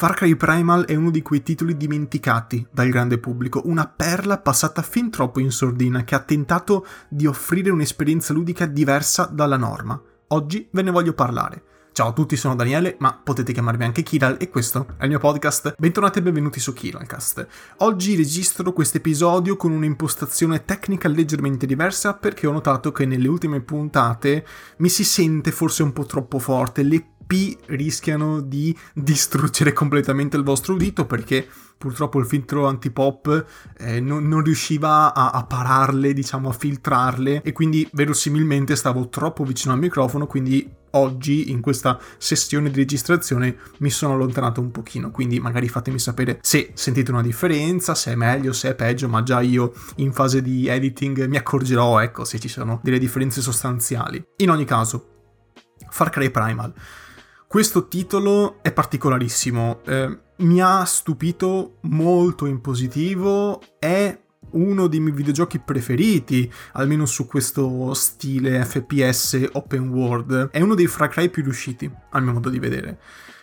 Far Cry Primal è uno di quei titoli dimenticati dal grande pubblico, una perla passata fin troppo in sordina che ha tentato di offrire un'esperienza ludica diversa dalla norma. Oggi ve ne voglio parlare. Ciao a tutti, sono Daniele, ma potete chiamarmi anche Kiral e questo è il mio podcast. Bentornati e benvenuti su Kiralcast. Oggi registro questo episodio con un'impostazione tecnica leggermente diversa perché ho notato che nelle ultime puntate mi si sente forse un po' troppo forte, le P rischiano di distruggere completamente il vostro udito perché purtroppo il filtro antipop eh, non, non, riusciva a, a, pararle, diciamo, a filtrarle e quindi verosimilmente stavo troppo vicino al microfono, quindi oggi in questa sessione di registrazione mi sono allontanato un pochino, quindi magari fatemi sapere se sentite una differenza, se è meglio, se è peggio, ma già io in fase di editing mi accorgerò, ecco, se ci sono delle differenze sostanziali. In ogni caso, Far Cry Primal. Questo titolo è particolarissimo, eh, mi ha stupito molto in positivo, è uno dei miei videogiochi preferiti, almeno su questo stile FPS open world, è uno dei Far Cry più riusciti, al mio modo di vedere.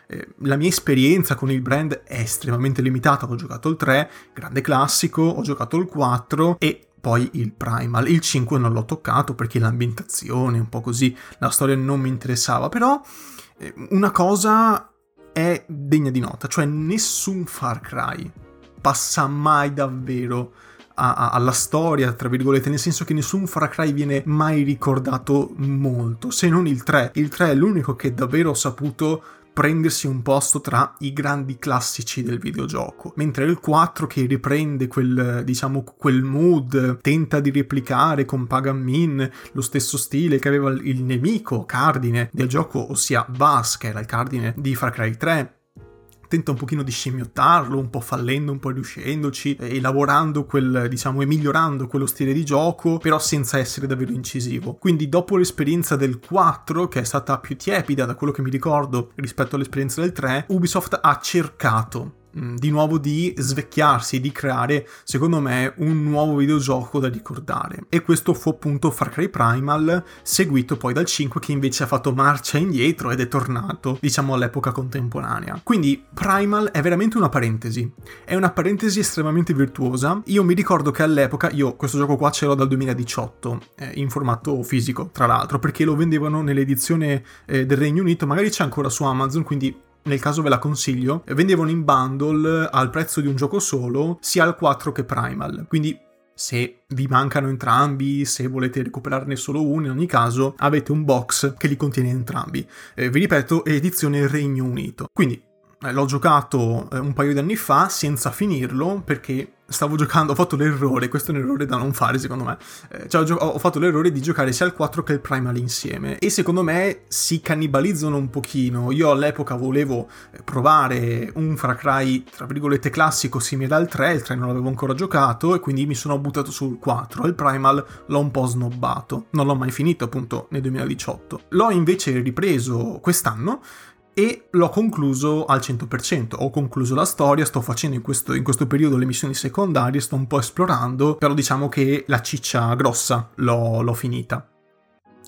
Eh, la mia esperienza con il brand è estremamente limitata, ho giocato il 3, grande classico, ho giocato il 4 e poi il Primal. Il 5 non l'ho toccato perché l'ambientazione, un po' così, la storia non mi interessava, però una cosa è degna di nota, cioè nessun Far Cry passa mai davvero a, a, alla storia, tra virgolette, nel senso che nessun Far Cry viene mai ricordato molto, se non il 3. Il 3 è l'unico che davvero ho saputo prendersi un posto tra i grandi classici del videogioco, mentre il 4 che riprende quel, diciamo, quel mood, tenta di replicare con Pagan Min lo stesso stile che aveva il nemico cardine del gioco, ossia Bass, che era il cardine di Far Cry 3, tenta un pochino di scimmiottarlo, un po' fallendo, un po' riuscendoci, e lavorando quel, diciamo, e migliorando quello stile di gioco, però senza essere davvero incisivo. Quindi dopo l'esperienza del 4, che è stata più tiepida da quello che mi ricordo rispetto all'esperienza del 3, Ubisoft ha cercato Mm, di nuovo di svecchiarsi, di creare, secondo me, un nuovo videogioco da ricordare. E questo fu appunto Far Cry Primal, seguito poi dal 5 che invece ha fatto marcia indietro ed è tornato, diciamo, all'epoca contemporanea. Quindi Primal è veramente una parentesi. È una parentesi estremamente virtuosa. Io mi ricordo che all'epoca, io questo gioco qua ce l'ho dal 2018, eh, in formato fisico, tra l'altro, perché lo vendevano nell'edizione eh, del Regno Unito, magari c'è ancora su Amazon, quindi nel caso ve la consiglio, vendevano in bundle al prezzo di un gioco solo sia al 4 che Primal. Quindi se vi mancano entrambi, se volete recuperarne solo uno, in ogni caso avete un box che li contiene entrambi. Eh, vi ripeto, è edizione Regno Unito. Quindi eh, l'ho giocato eh, un paio di anni fa senza finirlo perché stavo giocando, ho fatto l'errore, questo è un errore da non fare secondo me, eh, cioè, ho, gio- ho, fatto l'errore di giocare sia il 4 che il Primal insieme. E secondo me si cannibalizzano un pochino, io all'epoca volevo eh, provare un Far Cry tra virgolette classico simile al 3, il 3 non l'avevo ancora giocato e quindi mi sono buttato sul 4, il Primal l'ho un po' snobbato, non l'ho mai finito appunto nel 2018, l'ho invece ripreso quest'anno e l'ho concluso al 100%. Ho concluso la storia, sto facendo in questo, in questo, periodo le missioni secondarie, sto un po' esplorando, però diciamo che la ciccia grossa l'ho, l'ho finita.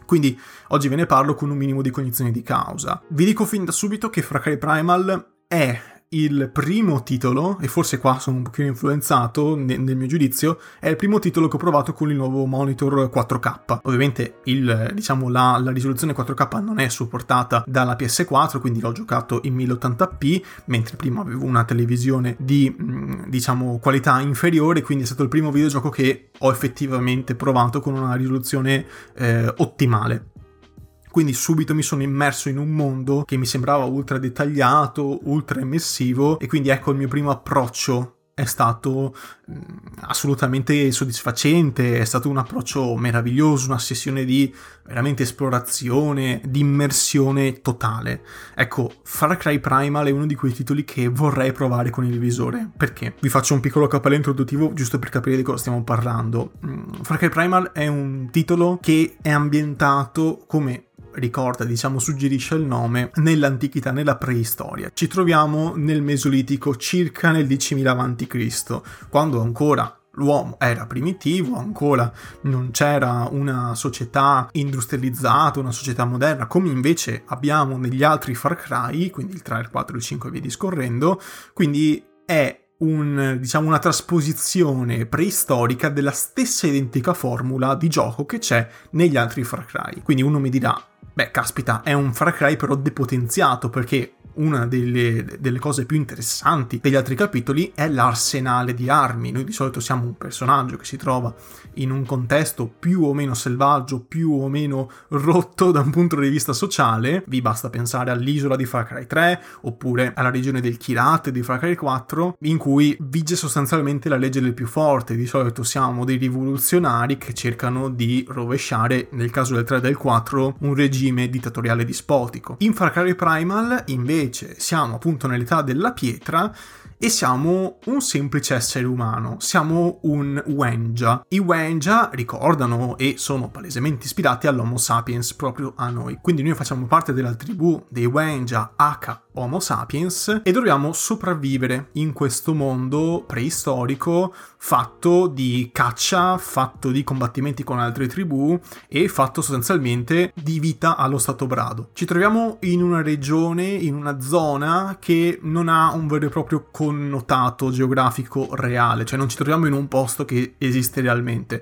Quindi oggi ve ne parlo con un minimo di cognizione di causa. Vi dico fin da subito che Cry Primal è il primo titolo, e forse qua sono un pochino influenzato nel, nel mio giudizio, è il primo titolo che ho provato con il nuovo monitor 4K. Ovviamente il, diciamo, la, la risoluzione 4K non è supportata dalla PS4, quindi l'ho giocato in 1080p, mentre prima avevo una televisione di, mm, diciamo, qualità inferiore, quindi è stato il primo videogioco che ho effettivamente provato con una risoluzione eh, ottimale. Quindi subito mi sono immerso in un mondo che mi sembrava ultra dettagliato, ultra immersivo e quindi ecco il mio primo approccio è stato mm, assolutamente soddisfacente, è stato un approccio meraviglioso, una sessione di veramente esplorazione, di immersione totale. Ecco, Far Cry Primal è uno di quei titoli che vorrei provare con il visore. Perché? Vi faccio un piccolo cappello introduttivo giusto per capire di cosa stiamo parlando. Mm, Far Cry Primal è un titolo che è ambientato come ricorda, diciamo, suggerisce il nome, nell'antichità, nella preistoria. Ci troviamo nel Mesolitico circa nel 10.000 a.C., quando ancora l'uomo era primitivo, ancora non c'era una società industrializzata, una società moderna, come invece abbiamo negli altri Far Cry, quindi 3, il 4, il 5 e via discorrendo, quindi è un, diciamo, una trasposizione preistorica della stessa identica formula di gioco che c'è negli altri Far Cry. Quindi uno mi dirà, beh, caspita, è un Far Cry però depotenziato perché una delle, delle, cose più interessanti degli altri capitoli è l'arsenale di armi. Noi di solito siamo un personaggio che si trova in un contesto più o meno selvaggio, più o meno rotto da un punto di vista sociale. Vi basta pensare all'isola di Far Cry 3 oppure alla regione del Kirat di Far Cry 4, in cui vige sostanzialmente la legge del più forte. Di solito siamo dei rivoluzionari che cercano di rovesciare, nel caso del 3 e del 4, un regime dittatoriale dispotico. In Far Cry Primal, invece, invece siamo appunto nell'età della pietra e siamo un semplice essere umano, siamo un Wenja. I Wenja ricordano e sono palesemente ispirati all'Homo sapiens, proprio a noi. Quindi noi facciamo parte della tribù dei Wenja H Homo sapiens e dobbiamo sopravvivere in questo mondo preistorico fatto di caccia, fatto di combattimenti con altre tribù e fatto sostanzialmente di vita allo stato brado. Ci troviamo in una regione, in una zona che non ha un vero e proprio connotato geografico reale, cioè non ci troviamo in un posto che esiste realmente.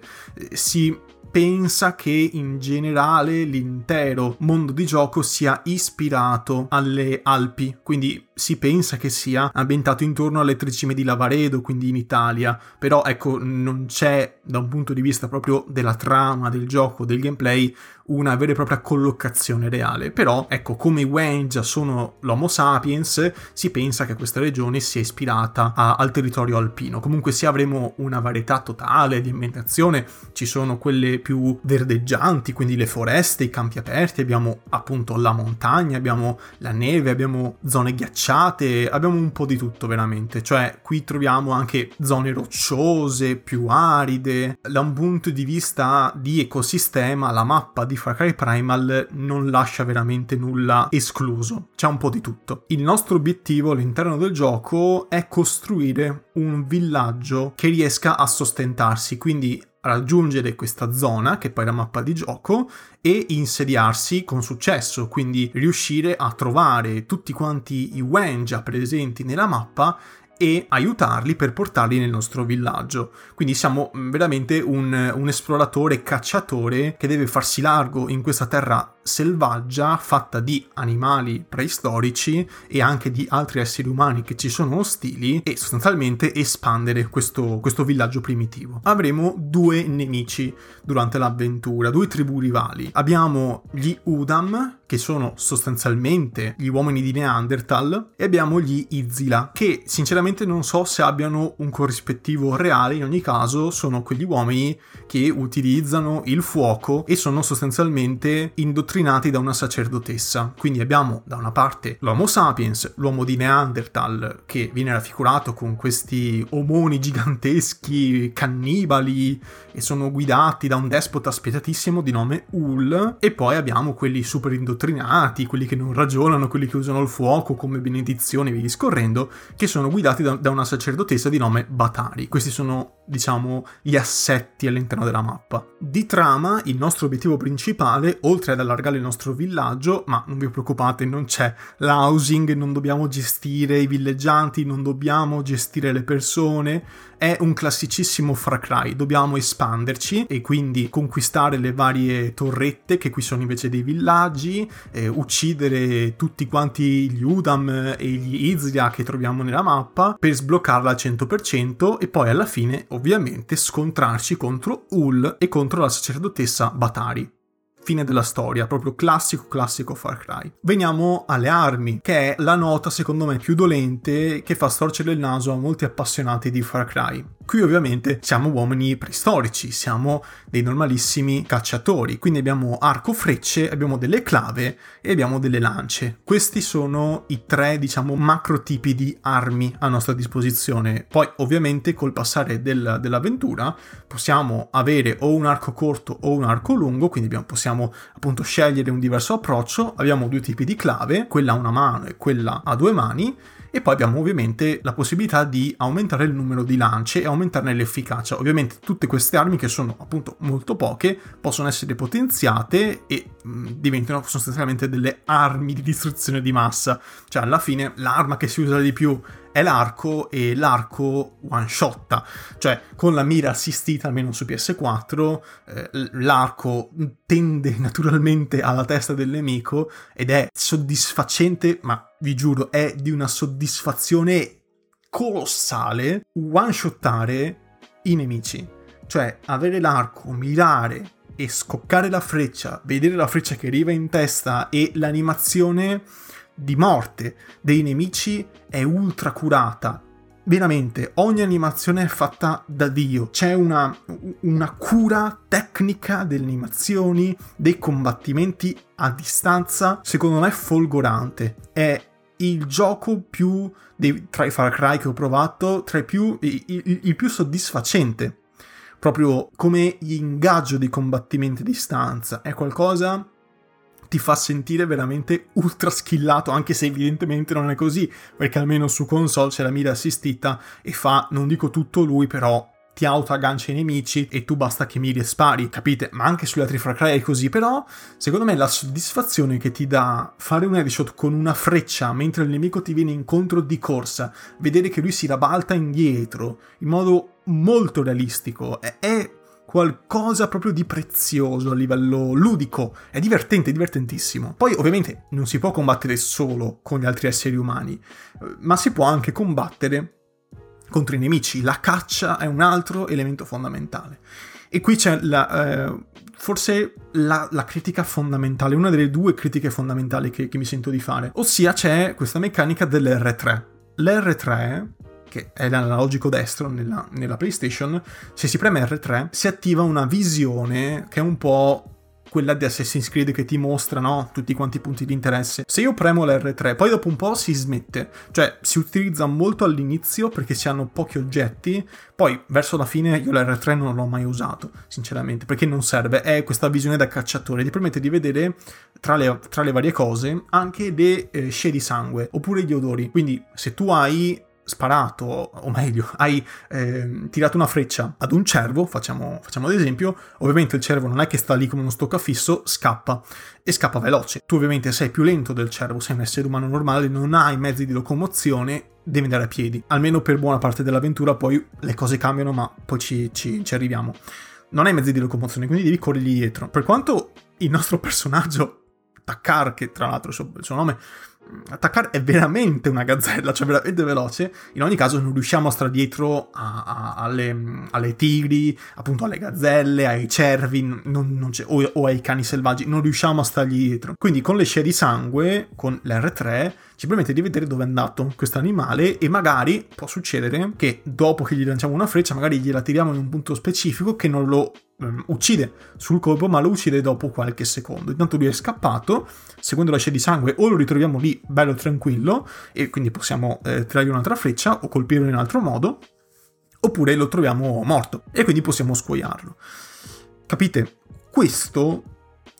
Si pensa che in generale l'intero mondo di gioco sia ispirato alle Alpi, quindi si pensa che sia ambientato intorno alle tre cime di Lavaredo, quindi in Italia, però ecco non c'è da un punto di vista proprio della trama del gioco, del gameplay, una vera e propria collocazione reale. Però, ecco, come i Wenja sono l'Homo sapiens, si pensa che questa regione sia ispirata a, al territorio alpino. Comunque, se avremo una varietà totale di ambientazione, ci sono quelle più verdeggianti, quindi le foreste, i campi aperti, abbiamo appunto la montagna, abbiamo la neve, abbiamo zone ghiacciate, abbiamo un po' di tutto veramente. Cioè, qui troviamo anche zone rocciose, più aride. Da un punto di vista di ecosistema, la mappa di di Far Cry Primal non lascia veramente nulla escluso, c'è un po' di tutto. Il nostro obiettivo all'interno del gioco è costruire un villaggio che riesca a sostentarsi, quindi raggiungere questa zona, che è poi la mappa di gioco, e insediarsi con successo, quindi riuscire a trovare tutti quanti i Wenja presenti nella mappa e aiutarli per portarli nel nostro villaggio. Quindi siamo mm, veramente un, un esploratore cacciatore che deve farsi largo in questa terra selvaggia fatta di animali preistorici e anche di altri esseri umani che ci sono ostili e sostanzialmente espandere questo, questo villaggio primitivo. Avremo due nemici durante l'avventura, due tribù rivali. Abbiamo gli Udam, che sono sostanzialmente gli uomini di Neanderthal, e abbiamo gli Izila, che sinceramente non so se abbiano un corrispettivo reale, in ogni caso sono quegli uomini che utilizzano il fuoco e sono sostanzialmente indottrinati da una sacerdotessa. Quindi abbiamo da una parte l'Homo sapiens, l'uomo di Neanderthal, che viene raffigurato con questi omoni giganteschi, cannibali, e sono guidati da un despota spietatissimo di nome Ul, e poi abbiamo quelli super indottrinati, quelli che non ragionano, quelli che usano il fuoco come benedizione e via discorrendo, che sono guidati da, da una sacerdotessa di nome Batari. Questi sono, diciamo, gli assetti all'interno della mappa. Di trama, il nostro obiettivo principale, oltre ad allargare il nostro villaggio, ma non vi preoccupate, non c'è l'housing, non dobbiamo gestire i villeggianti, non dobbiamo gestire le persone, è un classicissimo Far Cry, dobbiamo espanderci e quindi conquistare le varie torrette che qui sono invece dei villaggi, eh, uccidere tutti quanti gli Udam e gli Izria che troviamo nella mappa per sbloccarla al 100% e poi alla fine ovviamente scontrarci contro Ul e contro la sacerdotessa Batari fine della storia, proprio classico classico Far Cry. Veniamo alle armi, che è la nota secondo me più dolente che fa storcere il naso a molti appassionati di Far Cry. Qui ovviamente siamo uomini preistorici, siamo dei normalissimi cacciatori, quindi abbiamo arco frecce, abbiamo delle clave e abbiamo delle lance. Questi sono i tre, diciamo, macro tipi di armi a nostra disposizione. Poi ovviamente col passare del, dell'avventura possiamo avere o un arco corto o un arco lungo, quindi abbiamo, possiamo appunto scegliere un diverso approccio. Abbiamo due tipi di clave, quella a una mano e quella a due mani E poi abbiamo ovviamente la possibilità di aumentare il numero di lance e aumentarne l'efficacia. Ovviamente tutte queste armi, che sono appunto molto poche, possono essere potenziate e diventano sostanzialmente delle armi di distruzione di massa. Cioè alla fine l'arma che si usa di più è l'arco e l'arco one shotta, cioè con la mira assistita almeno su PS4 eh, l'arco tende naturalmente alla testa del nemico ed è soddisfacente, ma vi giuro è di una soddisfazione colossale one shottare i nemici, cioè avere l'arco, mirare e scoccare la freccia, vedere la freccia che arriva in testa e l'animazione di morte dei nemici è ultra curata. Veramente, ogni animazione è fatta da Dio. C'è una, una cura tecnica delle animazioni, dei combattimenti a distanza, secondo me folgorante. È il gioco più dei, tra i Far Cry che ho provato, tra i più, il, il, il più soddisfacente. Proprio come ingaggio dei combattimenti a distanza. È qualcosa ti fa sentire veramente ultra skillato, anche se evidentemente non è così, perché almeno su console c'è la mira assistita e fa, non dico tutto lui, però ti auto-aggancia i nemici e tu basta che miri e spari, capite? Ma anche sugli altri Far Cry è così, però secondo me la soddisfazione che ti dà fare un headshot con una freccia mentre il nemico ti viene incontro di corsa, vedere che lui si rabalta indietro in modo molto realistico, è, è qualcosa proprio di prezioso a livello ludico. È divertente, divertentissimo. Poi ovviamente non si può combattere solo con gli altri esseri umani, ma si può anche combattere contro i nemici. La caccia è un altro elemento fondamentale. E qui c'è la, eh, forse la, la, critica fondamentale, una delle due critiche fondamentali che, che mi sento di fare, ossia c'è questa meccanica dell'R3. L'R3 che è l'analogico destro nella, nella PlayStation, se si preme R3 si attiva una visione che è un po' quella di Assassin's Creed che ti mostra no? tutti quanti i punti di interesse. Se io premo l'R3, poi dopo un po' si smette, cioè si utilizza molto all'inizio perché si hanno pochi oggetti, poi verso la fine io l'R3 non l'ho mai usato, sinceramente, perché non serve, è questa visione da cacciatore, ti permette di vedere tra le, tra le varie cose anche le eh, scie di sangue oppure gli odori. Quindi se tu hai sparato, o meglio, hai eh, tirato una freccia ad un cervo, facciamo, facciamo ad esempio, ovviamente il cervo non è che sta lì come uno stoccafisso, scappa e scappa veloce. Tu ovviamente sei più lento del cervo, sei un essere umano normale, non hai mezzi di locomozione, devi andare a piedi. Almeno per buona parte dell'avventura poi le cose cambiano, ma poi ci, ci, ci arriviamo. Non hai mezzi di locomozione, quindi devi corrergli dietro. Per quanto il nostro personaggio, Takkar, che tra l'altro suo, il suo nome attaccare è veramente una gazzella, cioè veramente veloce. In ogni caso non riusciamo a stare dietro a, a, alle, alle, tigri, appunto alle gazzelle, ai cervi non, non o, o, ai cani selvaggi, non riusciamo a stargli dietro. Quindi con le scie di sangue, con l'R3, ci permette di vedere dove è andato questo animale e magari può succedere che dopo che gli lanciamo una freccia, magari gliela tiriamo in un punto specifico che non lo um, uccide sul colpo, ma lo uccide dopo qualche secondo. Intanto lui è scappato, seguendo la scia di sangue, o lo ritroviamo lì bello tranquillo, e quindi possiamo eh, tirargli un'altra freccia o colpirlo in un altro modo, oppure lo troviamo morto e quindi possiamo scuoiarlo. Capite? Questo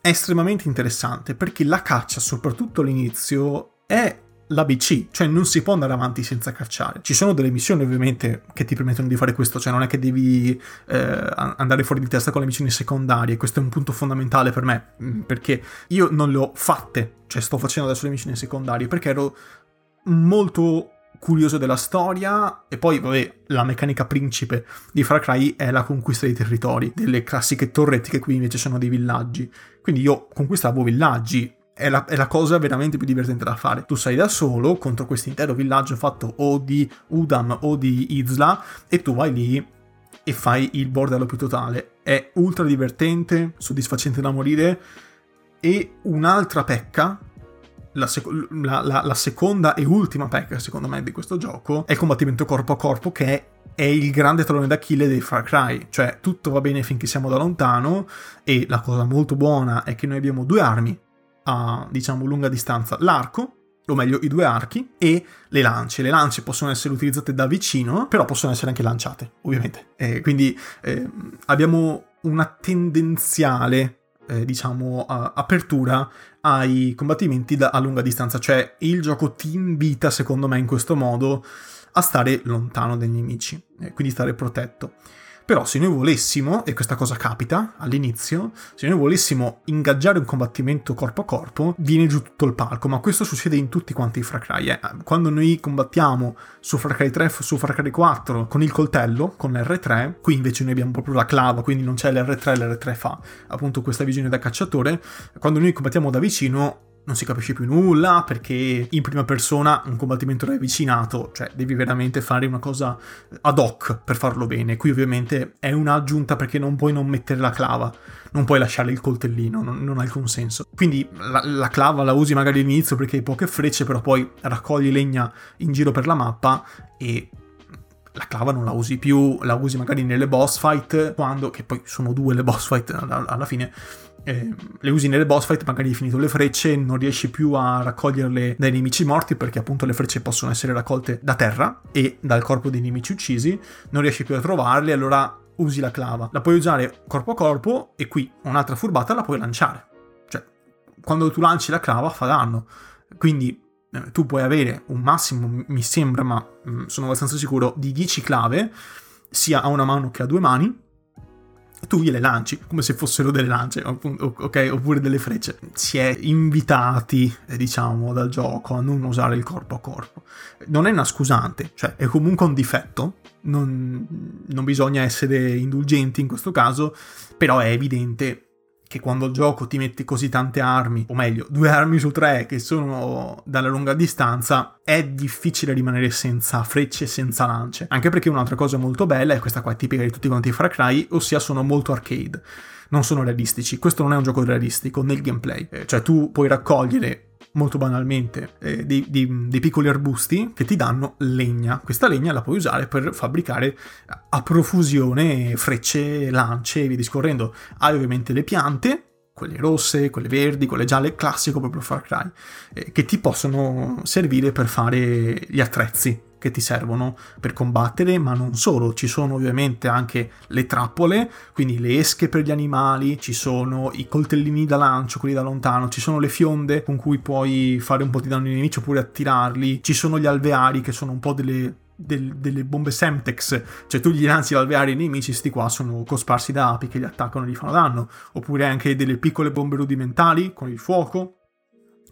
è estremamente interessante perché la caccia, soprattutto all'inizio, è l'ABC, cioè non si può andare avanti senza cacciare. Ci sono delle missioni ovviamente che ti permettono di fare questo, cioè non è che devi eh, andare fuori di testa con le missioni secondarie, questo è un punto fondamentale per me, mm, perché io non le ho fatte, cioè sto facendo adesso le missioni secondarie, perché ero molto curioso della storia e poi vabbè la meccanica principe di Far Cry è la conquista dei territori delle classiche torrette che qui invece sono dei villaggi quindi io conquistavo villaggi è la, è la, cosa veramente più divertente da fare. Tu sei da solo contro questo intero villaggio fatto o di Udam o di Izla e tu vai lì e fai il bordello più totale. È ultra divertente, soddisfacente da morire e un'altra pecca, la, sec- la, la, seconda e ultima pecca secondo me di questo gioco, è il combattimento corpo a corpo che è è il grande talone d'Achille dei Far Cry, cioè tutto va bene finché siamo da lontano e la cosa molto buona è che noi abbiamo due armi a diciamo lunga distanza l'arco o meglio i due archi e le lance. Le lance possono essere utilizzate da vicino, però possono essere anche lanciate, ovviamente. Eh, quindi eh, abbiamo una tendenziale, eh, diciamo, apertura ai combattimenti da, a lunga distanza, cioè il gioco ti invita, secondo me, in questo modo a stare lontano dai nemici, eh, quindi stare protetto. Però se noi volessimo, e questa cosa capita all'inizio, se noi volessimo ingaggiare un combattimento corpo a corpo, viene giù tutto il palco, ma questo succede in tutti quanti i Far Cry. Eh. Quando noi combattiamo su Far Cry 3, su Far Cry 4 con il coltello, con l'R3, qui invece noi abbiamo proprio la clava, quindi non c'è l'R3, l'R3 fa appunto questa visione da cacciatore. Quando noi combattiamo da vicino, non si capisce più nulla perché in prima persona un combattimento ravvicinato, cioè devi veramente fare una cosa ad hoc per farlo bene. Qui ovviamente è un'aggiunta perché non puoi non mettere la clava, non puoi lasciare il coltellino, non, non ha alcun senso. Quindi la, la, clava la usi magari all'inizio perché hai poche frecce, però poi raccogli legna in giro per la mappa e la clava non la usi più, la usi magari nelle boss fight, quando, che poi sono due le boss fight alla fine, eh, le usi nelle boss fight, magari hai finito le frecce, non riesci più a raccoglierle dai nemici morti perché appunto le frecce possono essere raccolte da terra e dal corpo dei nemici uccisi, non riesci più a trovarle, allora usi la clava. La puoi usare corpo a corpo e qui un'altra furbata la puoi lanciare. Cioè, quando tu lanci la clava fa danno. Quindi eh, tu puoi avere un massimo, mi sembra, ma mh, mm, sono abbastanza sicuro, di 10 clave, sia a una mano che a due mani, tu gliele lanci come se fossero delle lance, ok? Oppure delle frecce. Si è invitati, eh, diciamo, dal gioco a non usare il corpo a corpo. Non è una scusante, cioè è comunque un difetto. Non, non bisogna essere indulgenti in questo caso, però è evidente che quando il gioco ti mette così tante armi, o meglio, due armi su tre che sono dalla lunga distanza, è difficile rimanere senza frecce senza lance. Anche perché un'altra cosa molto bella, e questa qua è tipica di tutti quanti i Far Cry, ossia sono molto arcade. Non sono realistici. Questo non è un gioco realistico nel gameplay. Eh, cioè tu puoi raccogliere molto banalmente, eh, dei, dei, dei, piccoli arbusti che ti danno legna. Questa legna la puoi usare per fabbricare a profusione frecce, lance e via discorrendo. Hai ovviamente le piante, quelle rosse, quelle verdi, quelle gialle, classico proprio Far Cry, eh, che ti possono servire per fare gli attrezzi che ti servono per combattere, ma non solo, ci sono ovviamente anche le trappole, quindi le esche per gli animali, ci sono i coltellini da lancio, quelli da lontano, ci sono le fionde con cui puoi fare un po' di danno ai nemici oppure attirarli, ci sono gli alveari che sono un po' delle del, delle bombe Semtex, cioè tu gli lanci l'alveare ai nemici, sti qua sono cosparsi da api che li attaccano e gli fanno danno, oppure anche delle piccole bombe rudimentali con il fuoco,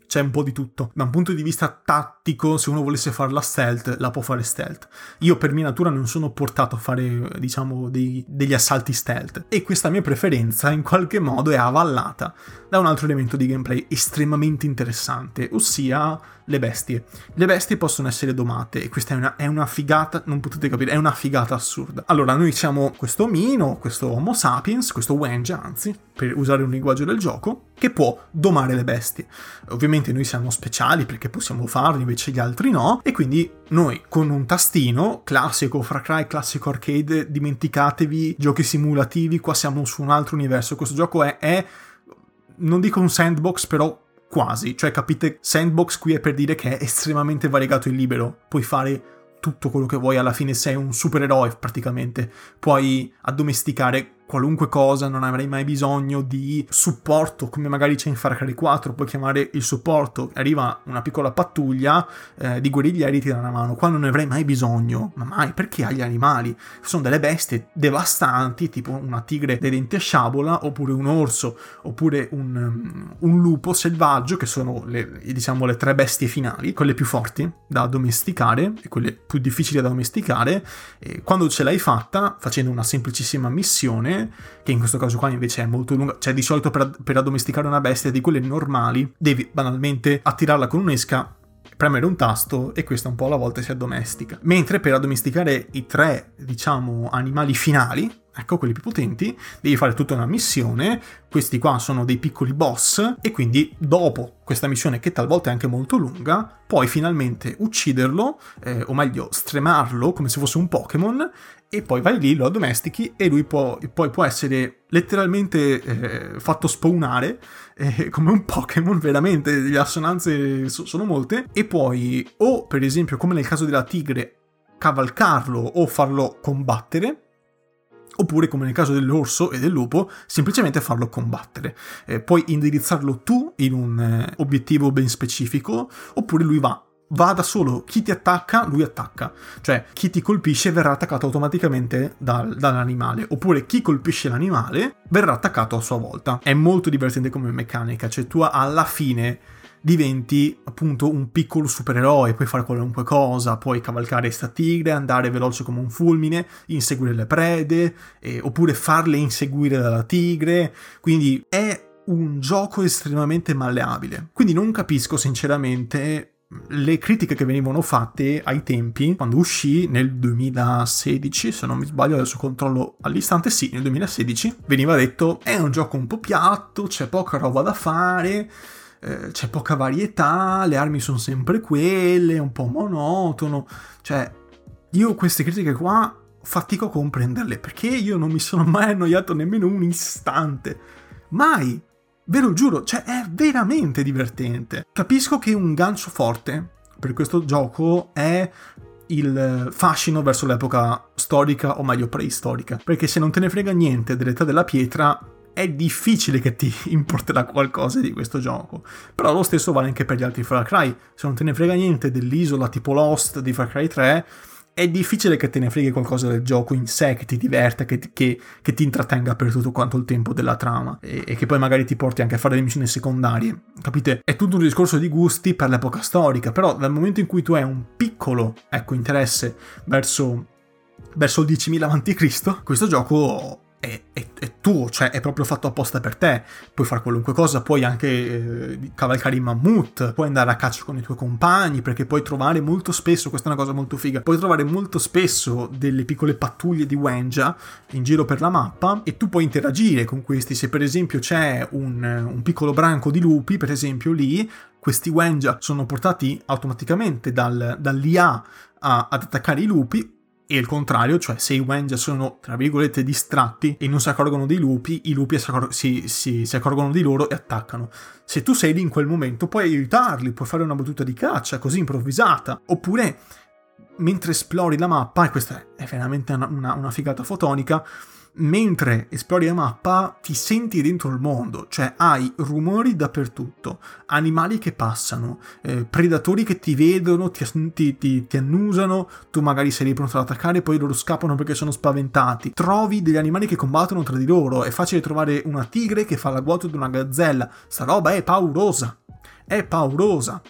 c'è un po' di tutto. Da un punto di vista tattico, se uno volesse farla stealth, la può fare stealth. Io per mia natura non sono portato a fare, diciamo, dei, degli assalti stealth. E questa mia preferenza in qualche modo è avvallata da un altro elemento di gameplay estremamente interessante, ossia le bestie. Le bestie possono essere domate e questa è una, è una, figata, non potete capire, è una figata assurda. Allora, noi siamo questo omino, questo Homo sapiens, questo Wenja, anzi, per usare un linguaggio del gioco, che può domare le bestie. Ovviamente noi siamo speciali perché possiamo farlo, invece gli altri no, e quindi noi con un tastino, classico Far Cry, classico arcade, dimenticatevi giochi simulativi, qua siamo su un altro universo, questo gioco è, è non dico un sandbox, però quasi. Cioè, capite, sandbox qui è per dire che è estremamente variegato e libero. Puoi fare tutto quello che vuoi, alla fine sei un supereroe praticamente. Puoi addomesticare qualunque cosa, non avrai mai bisogno di supporto, come magari c'è in Far Cry 4, puoi chiamare il supporto, arriva una piccola pattuglia eh, di guerriglieri ti dà una mano, qua non ne avrai mai bisogno, ma mai, perché hai gli animali? Sono delle bestie devastanti, tipo una tigre dei denti a sciabola, oppure un orso, oppure un, um, un lupo selvaggio, che sono le, diciamo le tre bestie finali, quelle più forti da addomesticare e quelle più difficili da addomesticare, e quando ce l'hai fatta, facendo una semplicissima missione, che in questo caso qua invece è molto lunga, cioè di solito per, per addomesticare una bestia di quelle normali devi banalmente attirarla con un'esca premere un tasto e questa un po' alla volta si addomestica. Mentre per addomesticare i tre, diciamo, animali finali, ecco quelli più potenti, devi fare tutta una missione, questi qua sono dei piccoli boss e quindi dopo questa missione che talvolta è anche molto lunga, puoi finalmente ucciderlo, eh, o meglio stremarlo come se fosse un Pokémon e poi vai lì, lo addomestichi e lui può, poi può essere letteralmente eh, fatto spawnare eh, come un Pokémon, veramente, le assonanze so- sono molte, e poi o per esempio come nel caso della tigre cavalcarlo o farlo combattere, oppure come nel caso dell'orso e del lupo, semplicemente farlo combattere. Eh, puoi indirizzarlo tu in un eh, obiettivo ben specifico, oppure lui va va da solo, chi ti attacca, lui attacca. Cioè, chi ti colpisce verrà attaccato automaticamente dal, dall'animale, oppure chi colpisce l'animale verrà attaccato a sua volta. È molto divertente come meccanica, cioè tu alla fine diventi appunto un piccolo supereroe, puoi fare qualunque cosa, puoi cavalcare sta tigre, andare veloce come un fulmine, inseguire le prede, eh, oppure farle inseguire dalla tigre, quindi è un gioco estremamente malleabile. Quindi non capisco sinceramente le critiche che venivano fatte ai tempi, quando uscì nel 2016, se non mi sbaglio, adesso controllo all'istante, sì, nel 2016, veniva detto è un gioco un po' piatto, c'è poca roba da fare, eh, c'è poca varietà, le armi sono sempre quelle, un po' monotono, cioè io queste critiche qua fatico a comprenderle perché io non mi sono mai annoiato nemmeno un istante. Mai! Ve lo giuro, cioè è veramente divertente. Capisco che un gancio forte per questo gioco è il fascino verso l'epoca storica o meglio preistorica, perché se non te ne frega niente dell'età della pietra è difficile che ti importerà qualcosa di questo gioco. Però lo stesso vale anche per gli altri Far Cry. Se non te ne frega niente dell'isola tipo Lost di Far Cry 3, è difficile che te ne freghi qualcosa del gioco in sé, che ti diverta, che, che, che ti intrattenga per tutto quanto il tempo della trama e, e, che poi magari ti porti anche a fare le missioni secondarie. Capite? È tutto un discorso di gusti per l'epoca storica, però dal momento in cui tu hai un piccolo, ecco, interesse verso, verso il 10.000 a.C., questo gioco è, è, è, tuo, cioè è proprio fatto apposta per te. Puoi fare qualunque cosa, puoi anche eh, cavalcare i mammut, puoi andare a caccia con i tuoi compagni, perché puoi trovare molto spesso, questa è una cosa molto figa, puoi trovare molto spesso delle piccole pattuglie di Wenja in giro per la mappa e tu puoi interagire con questi. Se per esempio c'è un, un piccolo branco di lupi, per esempio lì, questi Wenja sono portati automaticamente dal, dall'IA a, ad attaccare i lupi e il contrario, cioè se i Wenja sono tra virgolette distratti e non si accorgono dei lupi, i lupi si, accor- si, si, si, accorgono di loro e attaccano. Se tu sei lì in quel momento puoi aiutarli, puoi fare una battuta di caccia così improvvisata, oppure mentre esplori la mappa, e questa è veramente una, una, una figata fotonica, mentre esplori la mappa ti senti dentro il mondo, cioè hai rumori dappertutto, animali che passano, eh, predatori che ti vedono, ti, ti, ti, ti, annusano, tu magari sei lì pronto ad attaccare, poi loro scappano perché sono spaventati, trovi degli animali che combattono tra di loro, è facile trovare una tigre che fa l'agguato di una gazzella, sta roba è paurosa, è paurosa.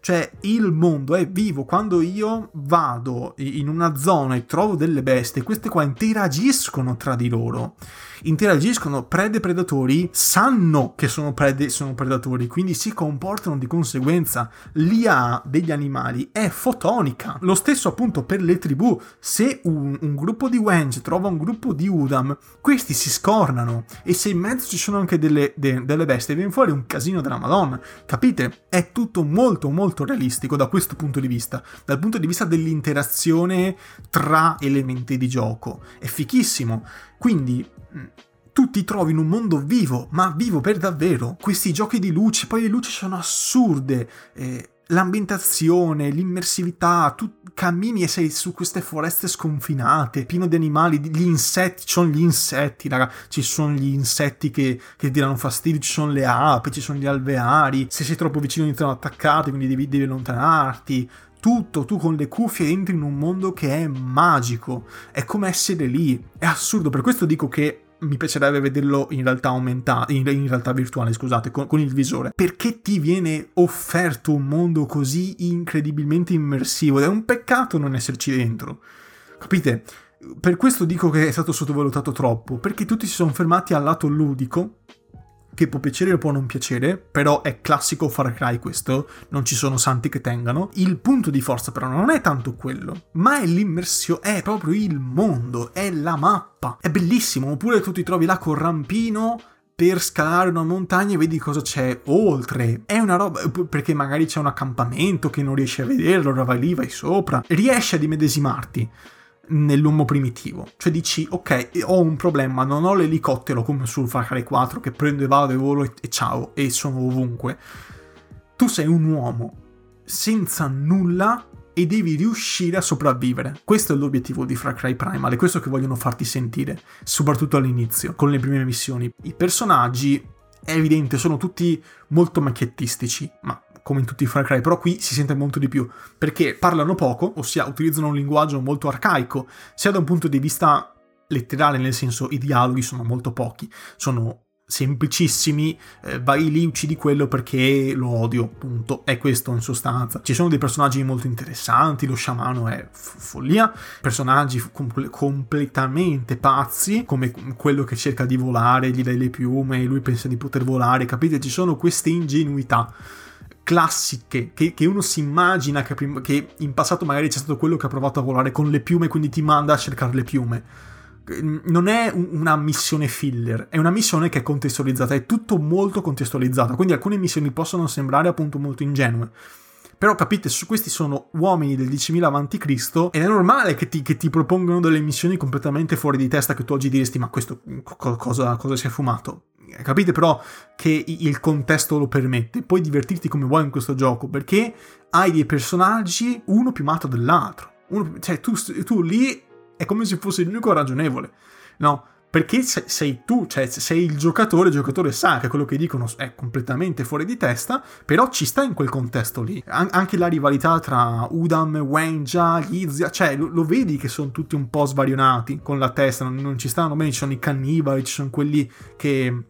Cioè, il mondo è vivo. Quando io vado in una zona e trovo delle bestie, queste qua interagiscono tra di loro interagiscono prede e predatori, sanno che sono prede e sono predatori, quindi si comportano di conseguenza. L'IA degli animali è fotonica. Lo stesso appunto per le tribù. Se un, un gruppo di Wenge trova un gruppo di Udam, questi si scornano e se in mezzo ci sono anche delle, de, delle bestie, viene fuori un casino della Madonna. Capite? È tutto molto molto realistico da questo punto di vista, dal punto di vista dell'interazione tra elementi di gioco. È fichissimo. Quindi tu ti trovi in un mondo vivo, ma vivo per davvero. Questi giochi di luce, poi le luci sono assurde. Eh, l'ambientazione, l'immersività, tu cammini e sei su queste foreste sconfinate, pieno di animali, gli insetti, ci sono gli insetti, raga, ci sono gli insetti che, che ti danno fastidio, ci sono le api, ci sono gli alveari, se sei troppo vicino iniziano ad attaccarti, quindi devi, devi allontanarti, tutto, tu con le cuffie entri in un mondo che è magico, è come essere lì, è assurdo, per questo dico che mi piacerebbe vederlo in realtà aumentato, in, in realtà virtuale, scusate, con, con, il visore. Perché ti viene offerto un mondo così incredibilmente immersivo? Ed è un peccato non esserci dentro. Capite? Per questo dico che è stato sottovalutato troppo, perché tutti si sono fermati al lato ludico che può piacere o può non piacere, però è classico Far Cry questo, non ci sono santi che tengano. Il punto di forza però non è tanto quello, ma è l'immersione, è proprio il mondo, è la mappa. È bellissimo, oppure tu ti trovi là col rampino per scalare una montagna e vedi cosa c'è oltre. È una roba perché magari c'è un accampamento che non riesci a vederlo, ora vai lì, vai sopra. Riesci ad immedesimarti nell'uomo primitivo. Cioè dici, ok, ho un problema, non ho l'elicottero come sul Far Cry 4 che prendo e vado e volo e, e ciao, e sono ovunque. Tu sei un uomo senza nulla e devi riuscire a sopravvivere. Questo è l'obiettivo di Far Cry Primal, è questo che vogliono farti sentire, soprattutto all'inizio, con le prime missioni. I personaggi, è evidente, sono tutti molto macchiettistici, ma come in tutti i Far Cry, però qui si sente molto di più, perché parlano poco, ossia utilizzano un linguaggio molto arcaico, sia da un punto di vista letterale, nel senso i dialoghi sono molto pochi, sono semplicissimi, eh, vai lì, uccidi quello perché lo odio, punto. È questo in sostanza. Ci sono dei personaggi molto interessanti, lo sciamano è f- follia, personaggi com- completamente pazzi, come quello che cerca di volare, gli dai le piume lui pensa di poter volare, capite? Ci sono queste ingenuità classiche che, che uno si immagina che, prim- che in passato magari c'è stato quello che ha provato a volare con le piume, quindi ti manda a cercare le piume non è una missione filler, è una missione che è contestualizzata, è tutto molto contestualizzato, quindi alcune missioni possono sembrare appunto molto ingenue. Però capite, su questi sono uomini del 10.000 a.C. ed è normale che ti, che ti, propongono delle missioni completamente fuori di testa che tu oggi diresti ma questo co- cosa, cosa si è fumato? Capite però che il contesto lo permette, puoi divertirti come vuoi in questo gioco perché hai dei personaggi uno più matto dell'altro. Uno, cioè tu, tu lì è come se fosse l'unico ragionevole, no? Perché sei tu, cioè sei il giocatore, il giocatore sa che quello che dicono è completamente fuori di testa, però ci sta in quel contesto lì. An- anche la rivalità tra Udam, Wenja, Yizia, cioè lo, lo, vedi che sono tutti un po' svarionati con la testa, non, non ci stanno bene, ci sono i cannibali, ci sono quelli che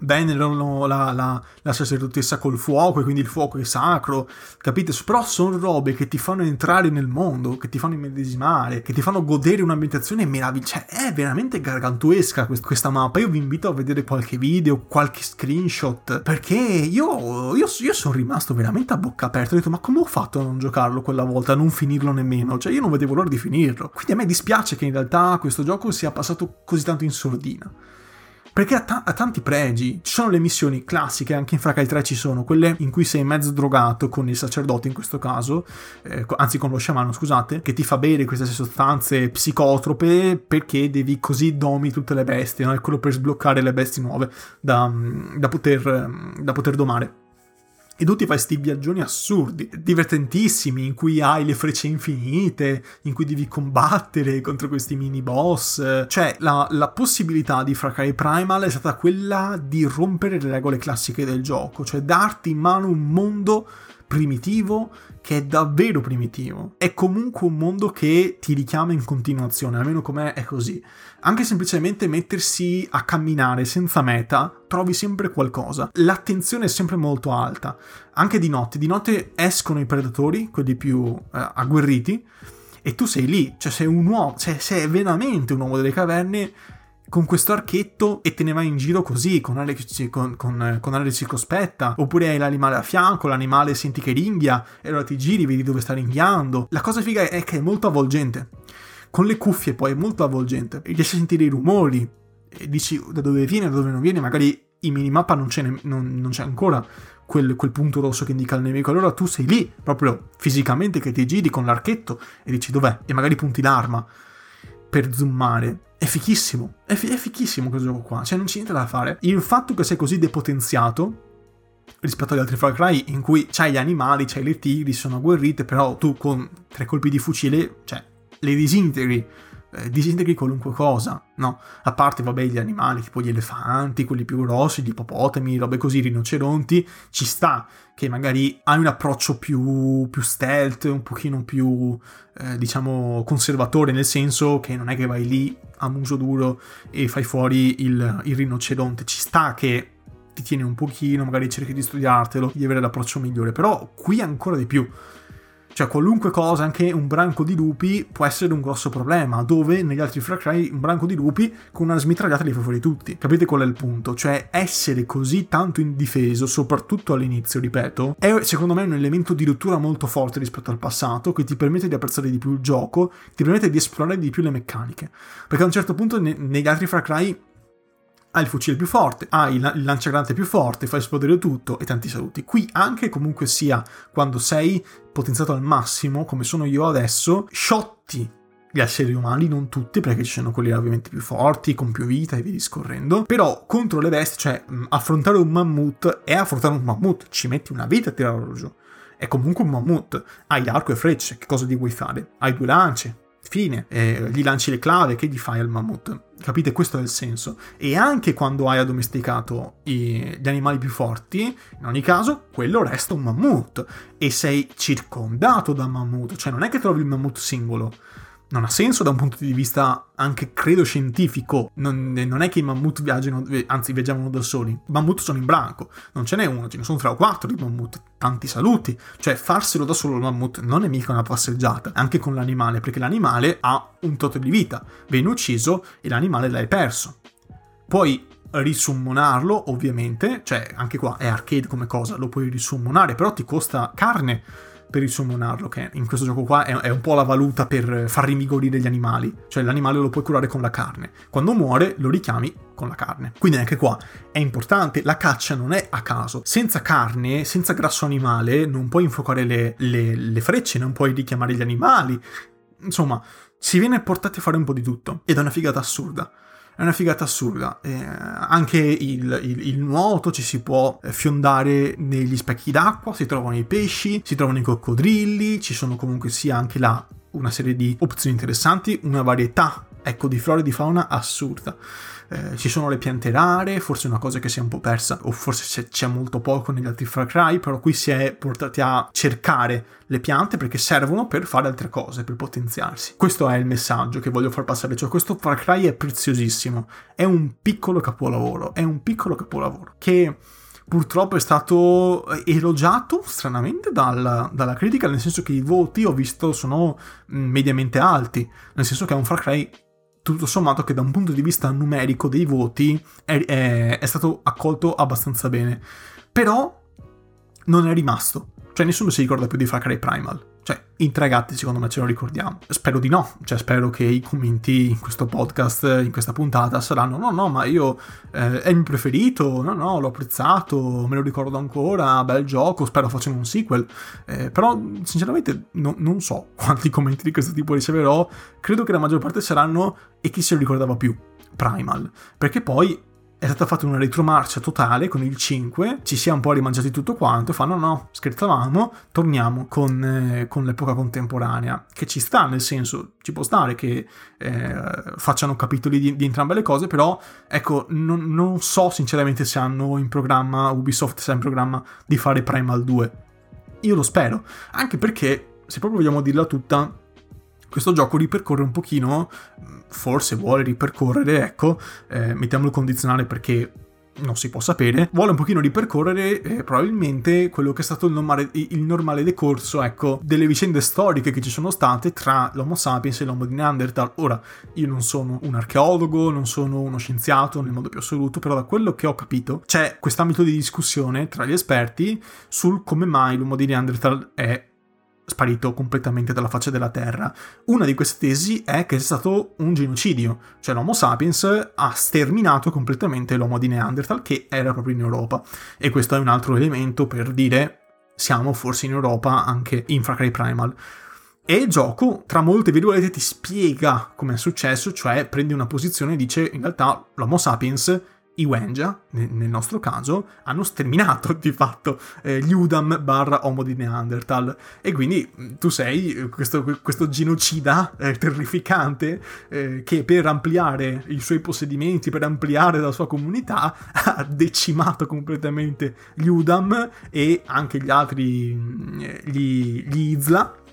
venerano la, la, la, sacerdotessa col fuoco e quindi il fuoco è sacro, capite? Però sono robe che ti fanno entrare nel mondo, che ti fanno immedesimare, che ti fanno godere un'ambientazione meravigliosa. Cioè, è veramente gargantuesca questa mappa. Io vi invito a vedere qualche video, qualche screenshot, perché io, io, io sono rimasto veramente a bocca aperta. Ho detto, ma come ho fatto a non giocarlo quella volta, a non finirlo nemmeno? Cioè, io non vedevo l'ora di finirlo. Quindi a me dispiace che in realtà questo gioco sia passato così tanto in sordina perché ha, ta- ha, tanti pregi. Ci sono le missioni classiche, anche in Cry 3 ci sono, quelle in cui sei mezzo drogato con il sacerdote in questo caso, eh, anzi con lo sciamano, scusate, che ti fa bere queste sostanze psicotrope perché devi così domi tutte le bestie, no? È quello per sbloccare le bestie nuove da, da, poter, da poter domare. E tu ti fai questi viaggioni assurdi, divertentissimi, in cui hai le frecce infinite, in cui devi combattere contro questi mini boss. Cioè, la, la possibilità di Far Primal è stata quella di rompere le regole classiche del gioco, cioè darti in mano un mondo primitivo che è davvero primitivo. È comunque un mondo che ti richiama in continuazione, almeno com'è è così. Anche semplicemente mettersi a camminare senza meta, trovi sempre qualcosa. L'attenzione è sempre molto alta, anche di notte. Di notte escono i predatori, quelli più eh, agguerriti, e tu sei lì, cioè sei un uomo, cioè sei veramente un uomo delle caverne con questo archetto e te ne vai in giro così, con aria, con, con, con aria circospetta, oppure hai l'animale a fianco, l'animale senti che ringhia, e allora ti giri, vedi dove sta ringhiando. La cosa figa è che è molto avvolgente. Con le cuffie poi è molto avvolgente, riesci a sentire i rumori, e dici da dove viene, da dove non viene, magari in minimappa non c'è, ne, non, non c'è ancora quel, quel, punto rosso che indica il nemico. Allora tu sei lì, proprio fisicamente, che ti giri con l'archetto e dici dov'è, e magari punti l'arma per zoomare è fichissimo, è, fi- è fichissimo questo gioco qua, cioè non c'è niente da fare. Il fatto che sei così depotenziato rispetto agli altri Far Cry in cui c'hai gli animali, c'hai le tigri, sono agguerrite, però tu con tre colpi di fucile, cioè, le disintegri eh, disintegri qualunque cosa, no? A parte, vabbè, gli animali, tipo gli elefanti, quelli più grossi, gli ippopotami, robe così, rinoceronti, ci sta che magari hai un approccio più, più stealth, un pochino più, eh, diciamo, conservatore, nel senso che non è che vai lì a muso duro e fai fuori il, il rinoceronte, ci sta che ti tieni un pochino, magari cerchi di studiartelo, di avere l'approccio migliore, però qui ancora di più cioè, qualunque cosa, anche un branco di lupi, può essere un grosso problema, dove negli altri Far Cry un branco di lupi con una smitragliata li fa fuori tutti. Capite qual è il punto? Cioè, essere così tanto indifeso, soprattutto all'inizio, ripeto, è secondo me un elemento di rottura molto forte rispetto al passato, che ti permette di apprezzare di più il gioco, ti permette di esplorare di più le meccaniche. Perché a un certo punto ne- negli altri Far Cry hai il fucile più forte, hai il, lanciagranate più forte, fai esplodere tutto e tanti saluti. Qui anche comunque sia quando sei potenziato al massimo, come sono io adesso, shotti gli esseri umani, non tutti, perché ci sono quelli ovviamente più forti, con più vita e via discorrendo. Però contro le bestie, cioè affrontare un mammut è affrontare un mammut, ci metti una vita a tirarlo giù. è comunque un mammut. Hai arco e frecce, che cosa gli vuoi fare? Hai due lance, fine, eh, gli lanci le clave, che gli fai al mammut? Capite? Questo è il senso. E anche quando hai addomesticato i, gli animali più forti, in ogni caso, quello resta un mammut. E sei circondato da mammut, cioè non è che trovi il mammut singolo non ha senso da un punto di vista anche credo scientifico. Non, non, è che i mammut viaggiano, anzi viaggiano da soli. I mammut sono in branco, non ce n'è uno, ce ne sono tre o quattro di mammut. Tanti saluti. Cioè, farselo da solo il mammut non è mica una passeggiata, anche con l'animale, perché l'animale ha un tot di vita. Viene ucciso e l'animale l'hai perso. Puoi risummonarlo, ovviamente, cioè anche qua è arcade come cosa, lo puoi risummonare, però ti costa carne per risumonarlo, che in questo gioco qua è, è, un po' la valuta per far rimigorire gli animali, cioè l'animale lo puoi curare con la carne, quando muore lo richiami con la carne. Quindi anche qua è importante, la caccia non è a caso, senza carne, senza grasso animale non puoi infuocare le, le, le frecce, non puoi richiamare gli animali, insomma si viene portati a fare un po' di tutto. Ed è una figata assurda è una figata assurda. Eh, anche il, il, il, nuoto ci si può fiondare negli specchi d'acqua, si trovano i pesci, si trovano i coccodrilli, ci sono comunque sia anche là una serie di opzioni interessanti, una varietà, ecco, di flora e di fauna assurda eh, ci sono le piante rare, forse una cosa che si è un po' persa, o forse c'è molto poco negli altri Far Cry, però qui si è portati a cercare le piante perché servono per fare altre cose, per potenziarsi. Questo è il messaggio che voglio far passare, cioè questo Far Cry è preziosissimo, è un piccolo capolavoro, è un piccolo capolavoro che purtroppo è stato elogiato stranamente dalla, dalla, critica, nel senso che i voti ho visto sono mm, mediamente alti, nel senso che è un Far Cry tutto sommato che da un punto di vista numerico dei voti è, è, è stato accolto abbastanza bene. Però non è rimasto. Cioè nessuno si ricorda più di Far Cry Primal. Cioè, in tre gatti secondo me ce lo ricordiamo. Spero di no, cioè spero che i commenti in questo podcast, in questa puntata, saranno no, no, ma io eh, è il mio preferito, no, no, l'ho apprezzato, me lo ricordo ancora, bel gioco, spero facciano un sequel. Eh, però, sinceramente, no, non so quanti commenti di questo tipo riceverò, credo che la maggior parte saranno e chi se lo ricordava più. Primal, perché poi è stata fatta una retromarcia totale con il 5, ci si è un po' rimangiati tutto quanto, fanno no, scherzavamo, torniamo con, eh, con l'epoca contemporanea, che ci sta, nel senso, ci può stare che eh, facciano capitoli di, di, entrambe le cose, però ecco, non, non, so sinceramente se hanno in programma, Ubisoft se ha in programma di fare Primal 2. Io lo spero, anche perché, se proprio vogliamo dirla tutta, questo gioco ripercorre un pochino, forse vuole ripercorrere, ecco, eh, mettiamolo condizionale perché non si può sapere, vuole un pochino ripercorrere eh, probabilmente quello che è stato il normale, il normale, decorso, ecco, delle vicende storiche che ci sono state tra l'Homo sapiens e l'Homo di Neanderthal. Ora, io non sono un archeologo, non sono uno scienziato nel modo più assoluto, però da quello che ho capito c'è quest'ambito di discussione tra gli esperti sul come mai l'Homo di Neanderthal è sparito completamente dalla faccia della Terra. Una di queste tesi è che è stato un genocidio, cioè l'Homo sapiens ha sterminato completamente l'uomo di Neanderthal che era proprio in Europa. E questo è un altro elemento per dire siamo forse in Europa anche in Far Cry Primal. E il gioco, tra molte virgolette, ti spiega come è successo, cioè prende una posizione e dice in realtà l'Homo sapiens i Wenja, nel nostro caso, hanno sterminato di fatto eh, gli Udam barra Homo di Neanderthal. E quindi mm, tu sei eh, questo, questo genocida eh, terrificante eh, che per ampliare i suoi possedimenti, per ampliare la sua comunità, ha decimato completamente gli Udam e anche gli altri, mm, gli, gli Izla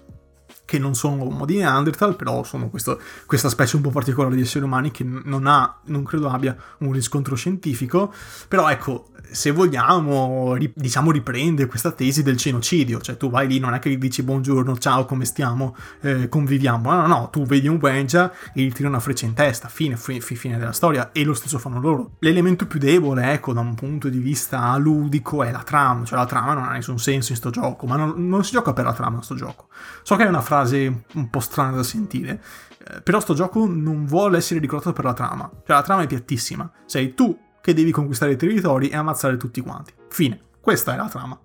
che non sono uomo di Neanderthal, però sono questo, questa specie un po' particolare di esseri umani che non ha, non credo abbia un riscontro scientifico, però ecco, se vogliamo, ri, diciamo, riprende questa tesi del genocidio, cioè tu vai lì, non è che gli dici buongiorno, ciao, come stiamo, eh, conviviamo, no, no, no, tu vedi un Wenja e gli tiri una freccia in testa, fine, fi, fine della storia, e lo stesso fanno loro. L'elemento più debole, ecco, da un punto di vista ludico è la trama, cioè la trama non ha nessun senso in sto gioco, ma non, non si gioca per la trama in sto gioco. So che è una frase un po' strana da sentire, eh, però sto gioco non vuole essere ricordato per la trama, cioè la trama è piattissima, sei tu che devi conquistare i territori e ammazzare tutti quanti. Fine. Questa è la trama.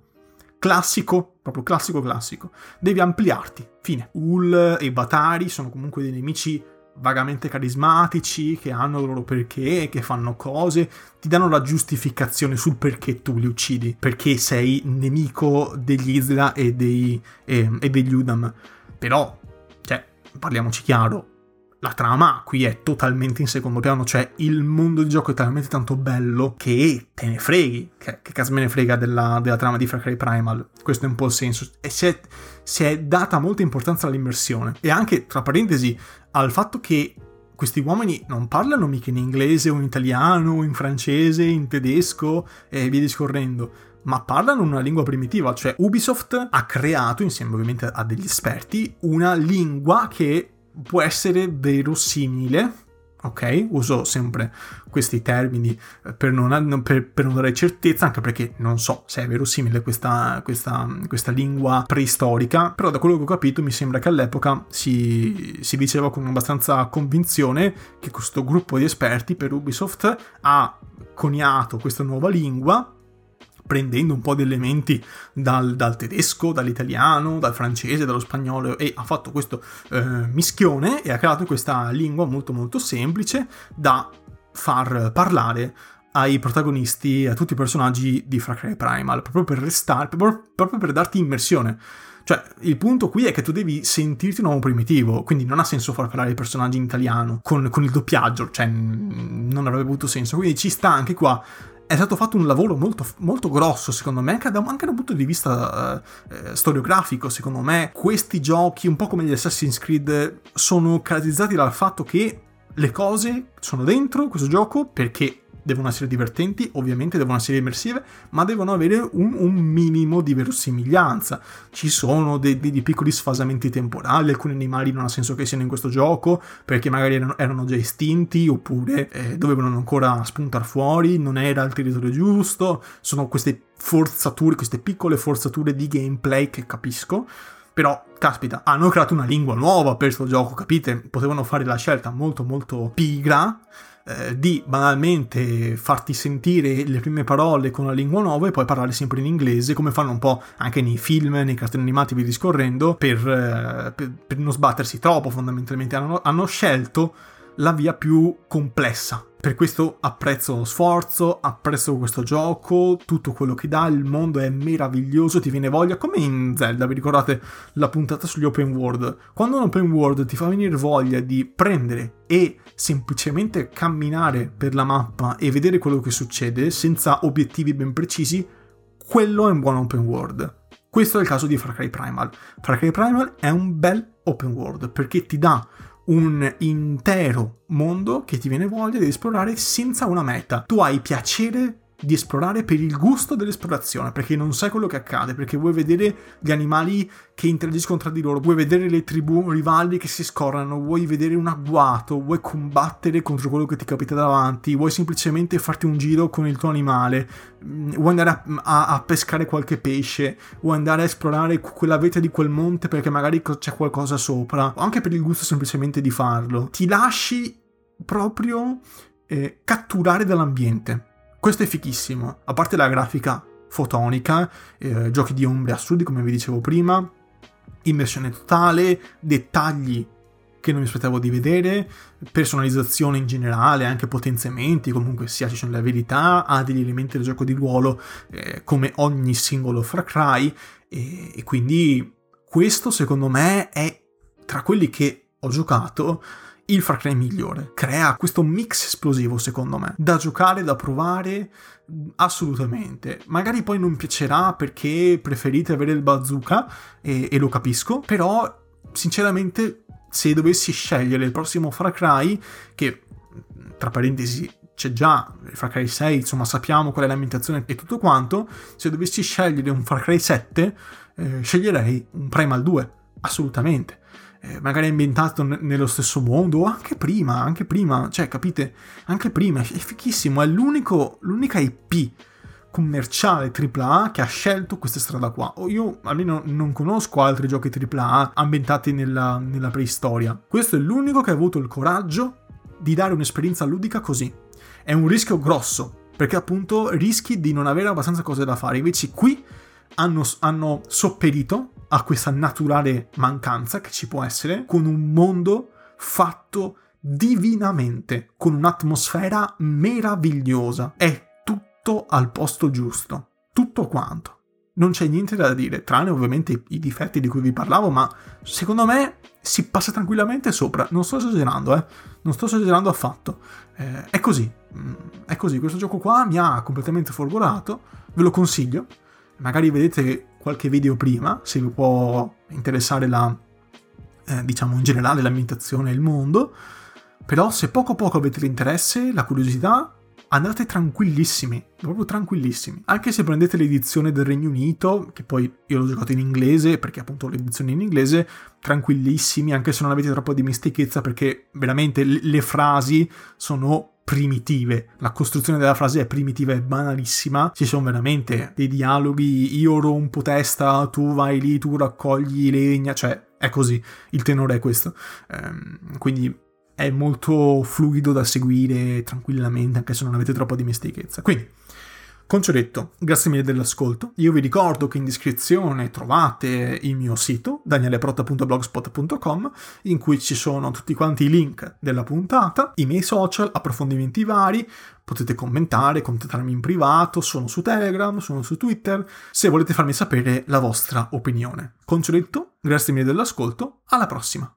Classico, proprio classico classico. Devi ampliarti. Fine. Ul e Batari sono comunque dei nemici vagamente carismatici, che hanno il loro perché, che fanno cose, ti danno la giustificazione sul perché tu li uccidi, perché sei nemico degli Isla e, dei, e, e degli Udam. Però, cioè, parliamoci chiaro, la trama qui è totalmente in secondo piano, cioè il mondo di gioco è talmente tanto bello che te ne freghi, che, che cazzo me ne frega della, della, trama di Far Cry Primal, questo è un po' il senso, e si è, si è data molta importanza all'immersione, e anche, tra parentesi, al fatto che questi uomini non parlano mica in inglese o in italiano o in francese, in tedesco e via discorrendo, ma parlano una lingua primitiva, cioè Ubisoft ha creato, insieme ovviamente a degli esperti, una lingua che può essere verosimile, ok? Uso sempre questi termini eh, per non, per, per non, dare certezza, anche perché non so se è verosimile questa, questa, questa, lingua preistorica, però da quello che ho capito mi sembra che all'epoca si, si diceva con abbastanza convinzione che questo gruppo di esperti per Ubisoft ha coniato questa nuova lingua prendendo un po' di elementi dal, dal, tedesco, dall'italiano, dal francese, dallo spagnolo e ha fatto questo eh, mischione e ha creato questa lingua molto molto semplice da far parlare ai protagonisti, a tutti i personaggi di Far Cry Primal, proprio per restare, proprio, proprio per darti immersione. Cioè, il punto qui è che tu devi sentirti un uomo primitivo, quindi non ha senso far parlare i personaggi in italiano con, con il doppiaggio, cioè non avrebbe avuto senso. Quindi ci sta anche qua è stato fatto un lavoro molto, molto grosso, secondo me, anche da, anche da un punto di vista eh, storiografico. Secondo me, questi giochi, un po' come gli Assassin's Creed, sono caratterizzati dal fatto che le cose sono dentro questo gioco perché devono essere divertenti, ovviamente devono essere immersive, ma devono avere un, un minimo di verosimiglianza. Ci sono dei, dei, piccoli sfasamenti temporali, alcuni animali non ha senso che siano in questo gioco, perché magari erano, erano già estinti, oppure eh, dovevano ancora spuntare fuori, non era il territorio giusto, sono queste forzature, queste piccole forzature di gameplay che capisco. Però, caspita, hanno creato una lingua nuova per questo gioco, capite? Potevano fare la scelta molto molto pigra eh, di banalmente farti sentire le prime parole con la lingua nuova e poi parlare sempre in inglese, come fanno un po' anche nei film, nei cartoni animati, vi discorrendo, per, eh, per, per non sbattersi troppo fondamentalmente. Hanno, hanno scelto la via più complessa. Per questo apprezzo lo sforzo, apprezzo questo gioco, tutto quello che dà, il mondo è meraviglioso, ti viene voglia, come in Zelda, vi ricordate la puntata sugli open world? Quando un open world ti fa venire voglia di prendere e semplicemente camminare per la mappa e vedere quello che succede senza obiettivi ben precisi, quello è un buon open world. Questo è il caso di Far Cry Primal. Far Cry Primal è un bel open world perché ti dà un intero mondo che ti viene voglia di esplorare senza una meta. Tu hai piacere di esplorare per il gusto dell'esplorazione, perché non sai quello che accade, perché vuoi vedere gli animali che interagiscono tra di loro, vuoi vedere le tribù rivali che si scorrano, vuoi vedere un agguato, vuoi combattere contro quello che ti capita davanti, vuoi semplicemente farti un giro con il tuo animale, mm, vuoi andare a, a, a pescare qualche pesce, vuoi andare a esplorare quella vetta di quel monte perché magari c'è qualcosa sopra, o anche per il gusto semplicemente di farlo. Ti lasci proprio eh, catturare dall'ambiente questo è fichissimo, a parte la grafica fotonica, eh, giochi di ombre assurdi come vi dicevo prima, immersione totale, dettagli che non mi aspettavo di vedere, personalizzazione in generale, anche potenziamenti, comunque sia ci sono le abilità, ha degli elementi del gioco di ruolo eh, come ogni singolo Far Cry e, e quindi questo secondo me è tra quelli che ho giocato il Far Cry migliore. Crea questo mix esplosivo, secondo me, da giocare, da provare, assolutamente. Magari poi non piacerà perché preferite avere il bazooka, e, e lo capisco, però sinceramente se dovessi scegliere il prossimo Far Cry, che tra parentesi c'è già il Far Cry 6, insomma sappiamo qual è l'ambientazione e tutto quanto, se dovessi scegliere un Far Cry 7, eh, sceglierei un Primal 2, assolutamente eh, magari ambientato n- nello stesso mondo, o anche prima, anche prima, cioè capite, anche prima, è fichissimo, è l'unica IP commerciale AAA che ha scelto questa strada qua. Io almeno non conosco altri giochi AAA ambientati nella, nella preistoria. Questo è l'unico che ha avuto il coraggio di dare un'esperienza ludica così. È un rischio grosso, perché appunto rischi di non avere abbastanza cose da fare. Invece qui hanno, hanno sopperito a questa naturale mancanza che ci può essere con un mondo fatto divinamente, con un'atmosfera meravigliosa. È tutto al posto giusto, tutto quanto. Non c'è niente da dire, tranne ovviamente i difetti di cui vi parlavo, ma secondo me si passa tranquillamente sopra. Non sto esagerando, eh. Non sto esagerando affatto. Eh, è così. Mm, è così. Questo gioco qua mi ha completamente folgorato. Ve lo consiglio. Magari vedete qualche video prima, se vi può interessare la, eh, diciamo in generale l'ambientazione e il mondo. Però se poco poco avete l'interesse, la curiosità, andate tranquillissimi, proprio tranquillissimi. Anche se prendete l'edizione del Regno Unito, che poi io l'ho giocato in inglese, perché appunto l'edizione in inglese, tranquillissimi, anche se non avete troppo dimestichezza, perché veramente le frasi sono primitive. La costruzione della frase è primitiva e banalissima. Ci sono veramente dei dialoghi, io rompo testa, tu vai lì, tu raccogli legna, cioè è così, il tenore è questo. Ehm, quindi è molto fluido da seguire tranquillamente, anche se non avete troppa dimestichezza. Quindi, con ciò detto, grazie mille dell'ascolto. Io vi ricordo che in descrizione trovate il mio sito, danieleprotta.blogspot.com, in cui ci sono tutti quanti i link della puntata, i miei social, approfondimenti vari, potete commentare, contattarmi in privato, sono su Telegram, sono su Twitter, se volete farmi sapere la vostra opinione. Con ciò detto, grazie mille dell'ascolto, alla prossima!